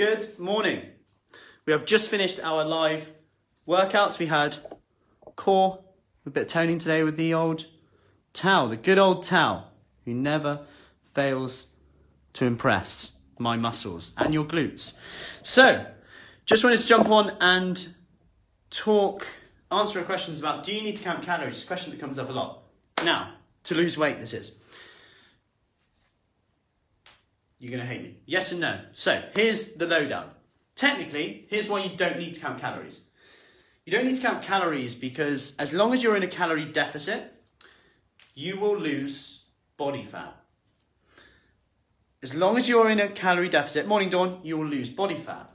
Good morning. We have just finished our live workouts. We had core, a bit of toning today with the old Tao, the good old Tao, who never fails to impress my muscles and your glutes. So, just wanted to jump on and talk, answer questions about do you need to count calories? It's a question that comes up a lot. Now, to lose weight, this is. You're going to hate me. Yes and no. So, here's the lowdown. Technically, here's why you don't need to count calories. You don't need to count calories because as long as you're in a calorie deficit, you will lose body fat. As long as you're in a calorie deficit, morning dawn, you will lose body fat.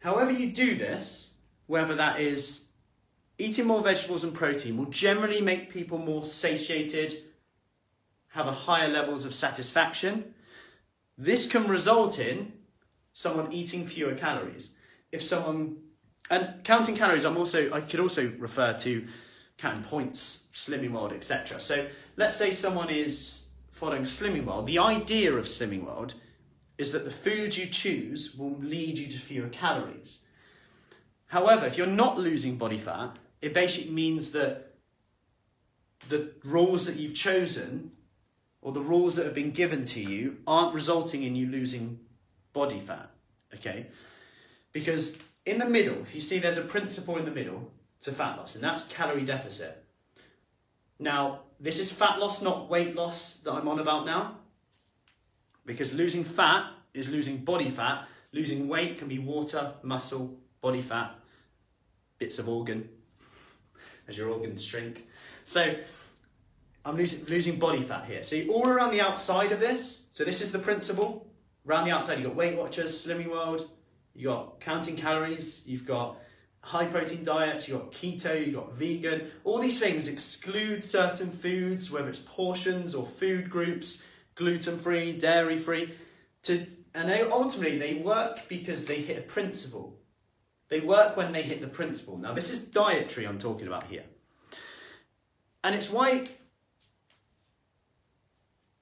However, you do this, whether that is eating more vegetables and protein, will generally make people more satiated, have a higher levels of satisfaction. This can result in someone eating fewer calories. If someone and counting calories, I'm also I could also refer to counting points, Slimming World, etc. So let's say someone is following Slimming World. The idea of Slimming World is that the food you choose will lead you to fewer calories. However, if you're not losing body fat, it basically means that the rules that you've chosen or the rules that have been given to you aren't resulting in you losing body fat. Okay? Because in the middle, if you see there's a principle in the middle to fat loss, and that's calorie deficit. Now, this is fat loss, not weight loss that I'm on about now. Because losing fat is losing body fat. Losing weight can be water, muscle, body fat, bits of organ, as your organs shrink. So, I'm losing, losing body fat here. See, all around the outside of this, so this is the principle. Around the outside, you've got Weight Watchers, Slimming World, you've got counting calories, you've got high protein diets, you've got keto, you've got vegan. All these things exclude certain foods, whether it's portions or food groups, gluten free, dairy free. To, and they, ultimately, they work because they hit a principle. They work when they hit the principle. Now, this is dietary I'm talking about here. And it's why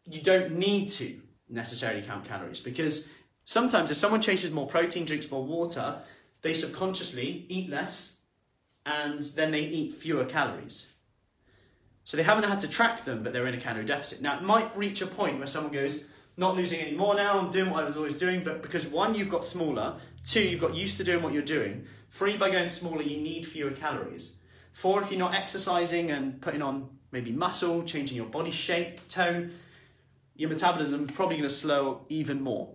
you don't need to necessarily count calories because sometimes if someone chases more protein, drinks more water, they subconsciously eat less and then they eat fewer calories. So they haven't had to track them, but they're in a calorie deficit. Now, it might reach a point where someone goes, not losing any more now, I'm doing what I was always doing, but because one, you've got smaller, two, you've got used to doing what you're doing, three, by going smaller, you need fewer calories. Four, if you're not exercising and putting on maybe muscle, changing your body shape, tone, your metabolism probably going to slow even more.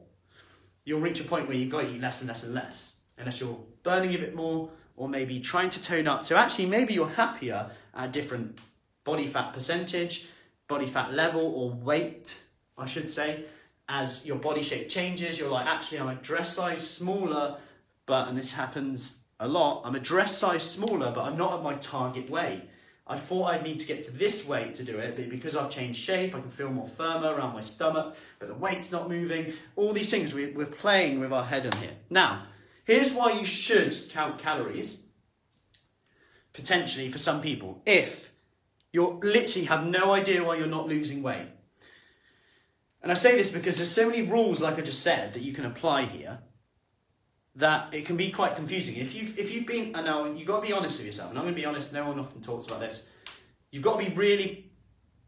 You'll reach a point where you've got to eat less and less and less, unless you're burning a bit more or maybe trying to tone up. So actually, maybe you're happier at different body fat percentage, body fat level, or weight, I should say. As your body shape changes, you're like, actually, I'm a dress size smaller, but, and this happens a lot, I'm a dress size smaller, but I'm not at my target weight. I thought I'd need to get to this weight to do it, but because I've changed shape, I can feel more firmer around my stomach, but the weight's not moving. All these things, we, we're playing with our head on here. Now, here's why you should count calories, potentially for some people, if you literally have no idea why you're not losing weight. And I say this because there's so many rules, like I just said, that you can apply here that it can be quite confusing. If you've if you've been, I know you've got to be honest with yourself, and I'm to be honest. No one often talks about this. You've got to be really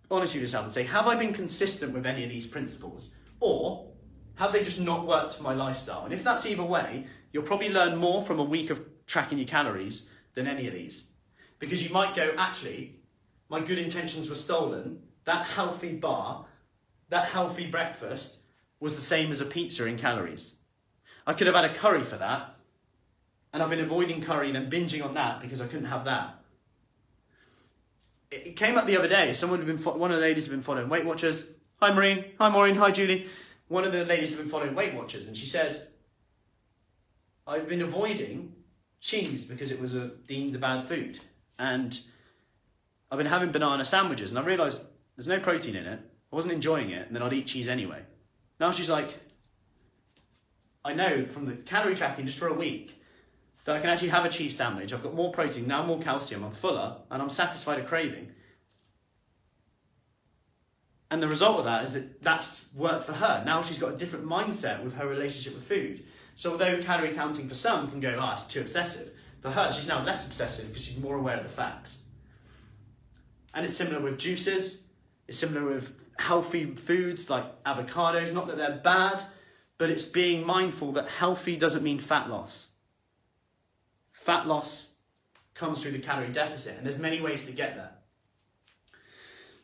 honest with yourself and say, have I been consistent with any of these principles, or have they just not worked for my lifestyle? And if that's either way, you'll probably learn more from a week of tracking your calories than any of these, because you might go, actually, my good intentions were stolen. That healthy bar, that healthy breakfast was the same as a pizza in calories. I could have had a curry for that, and I've been avoiding curry and then binging on that because I couldn't have that. It came up the other day. Someone had been one of the ladies had been following Weight Watchers. Hi Maureen. Hi Maureen. Hi Julie. One of the ladies had been following Weight Watchers, and she said, "I've been avoiding cheese because it was a deemed a bad food, and I've been having banana sandwiches, and I realised there's no protein in it. I wasn't enjoying it, and then I'd eat cheese anyway. Now she's like, I know from the calorie tracking just for a week that I can actually have a cheese sandwich. I've got more protein, now more calcium, I'm fuller, and I'm satisfied a craving. And the result of that is that that's worked for her. Now she's got a different mindset with her relationship with food. So although calorie counting for some can go, ah, oh, it's too obsessive, for her she's now less obsessive because she's more aware of the facts. And it's similar with juices. It's similar with healthy foods like avocados. Not that they're bad, but it's being mindful that healthy doesn't mean fat loss. Fat loss comes through the calorie deficit, and there's many ways to get there.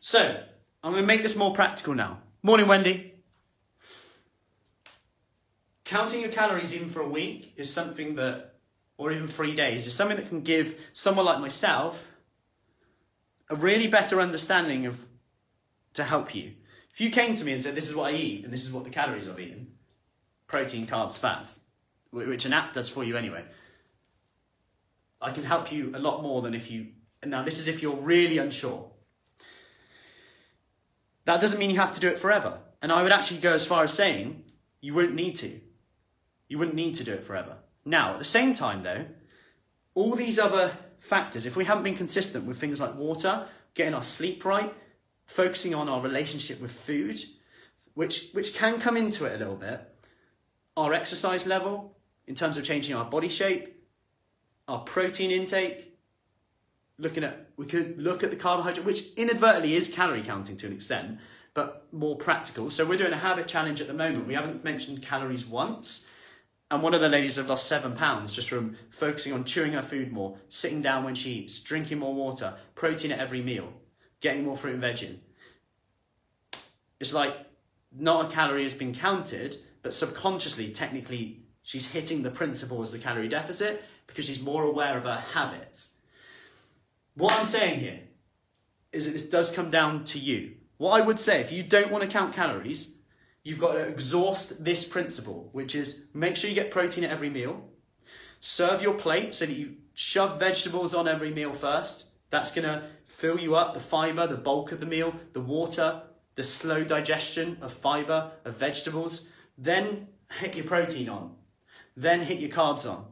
So, I'm going to make this more practical now. Morning, Wendy. Counting your calories in for a week is something that, or even three days, is something that can give someone like myself a really better understanding of to help you. If you came to me and said, This is what I eat, and this is what the calories I've eaten protein, carbs, fats, which an app does for you anyway, I can help you a lot more than if you. Now, this is if you're really unsure. That doesn't mean you have to do it forever. And I would actually go as far as saying you wouldn't need to. You wouldn't need to do it forever. Now, at the same time, though, all these other factors, if we haven't been consistent with things like water, getting our sleep right, focusing on our relationship with food, which, which can come into it a little bit, our exercise level in terms of changing our body shape, our protein intake, looking at, we could look at the carbohydrate, which inadvertently is calorie counting to an extent, but more practical. So we're doing a habit challenge at the moment. We haven't mentioned calories once. And one of the ladies have lost seven pounds just from focusing on chewing her food more, sitting down when she eats, drinking more water, protein at every meal, getting more fruit and veg in. It's like not a calorie has been counted, but subconsciously, technically, she's hitting the principle as the calorie deficit because she's more aware of her habits. What I'm saying here is that this does come down to you. What I would say, if you don't want to count calories, you've got to exhaust this principle, which is make sure you get protein at every meal. Serve your plate so that you shove vegetables on every meal first. That's going to fill you up the fiber, the bulk of the meal, the water, the slow digestion of fiber, of vegetables. Then hit your protein on. Then hit your carbs on.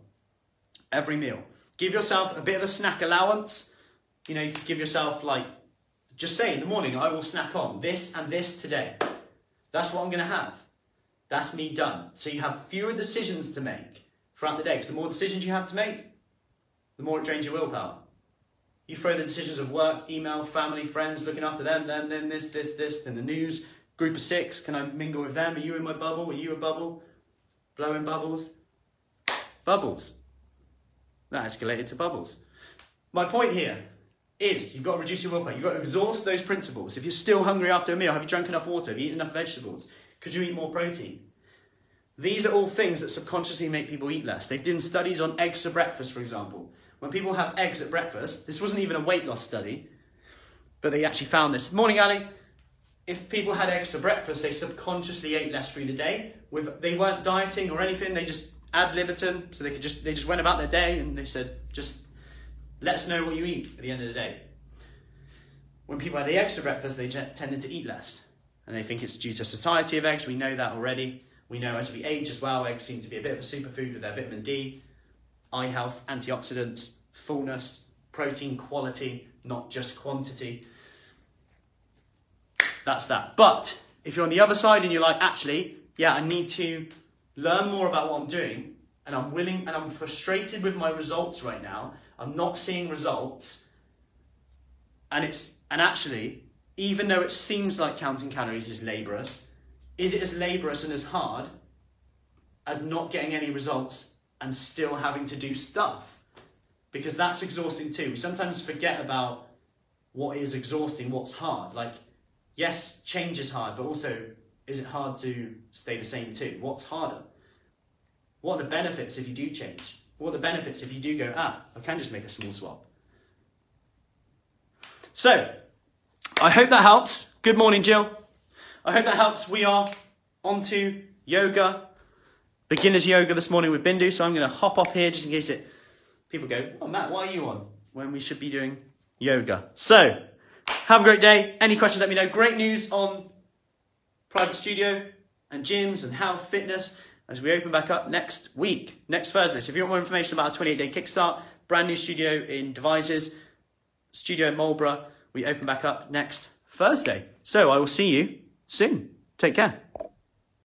Every meal. Give yourself a bit of a snack allowance. You know, you give yourself like, just say in the morning, I will snack on this and this today. That's what I'm going to have. That's me done. So you have fewer decisions to make throughout the day. Because the more decisions you have to make, the more it drains your willpower. You throw the decisions of work, email, family, friends, looking after them, them, then this, this, this, then the news, Group of six, can I mingle with them? Are you in my bubble? Are you a bubble? Blowing bubbles? Bubbles. That escalated to bubbles. My point here is you've got to reduce your willpower. You've got to exhaust those principles. If you're still hungry after a meal, have you drunk enough water? Have you eaten enough vegetables? Could you eat more protein? These are all things that subconsciously make people eat less. They've done studies on eggs for breakfast, for example. When people have eggs at breakfast, this wasn't even a weight loss study, but they actually found this. Morning, Ali if people had extra breakfast, they subconsciously ate less through the day. With they weren't dieting or anything, they just ad libitum, so they could just they just went about their day and they said, just let us know what you eat at the end of the day. When people had the extra breakfast, they tended to eat less, and they think it's due to satiety of eggs. We know that already. We know as we age as well, eggs seem to be a bit of a superfood with their vitamin D, eye health, antioxidants, fullness, protein quality, not just quantity. That's that. But if you're on the other side and you're like, actually, yeah, I need to learn more about what I'm doing, and I'm willing and I'm frustrated with my results right now. I'm not seeing results. And it's and actually, even though it seems like counting calories is laborious, is it as laborious and as hard as not getting any results and still having to do stuff? Because that's exhausting too. We sometimes forget about what is exhausting, what's hard. Like yes, change is hard, but also, is it hard to stay the same too? What's harder? What are the benefits if you do change? What are the benefits if you do go, ah, I can just make a small swap? So, I hope that helps. Good morning, Jill. I hope that helps. We are on to yoga, beginner's yoga this morning with Bindu. So I'm going to hop off here just in case it people go, oh Matt, why are you on when we should be doing yoga? So have a great day. Any questions, let me know. Great news on private studio and gyms and health, fitness as we open back up next week, next Thursday. So if you want more information about our 28 day kickstart, brand new studio in Devizes, studio in Marlborough, we open back up next Thursday. So I will see you soon. Take care.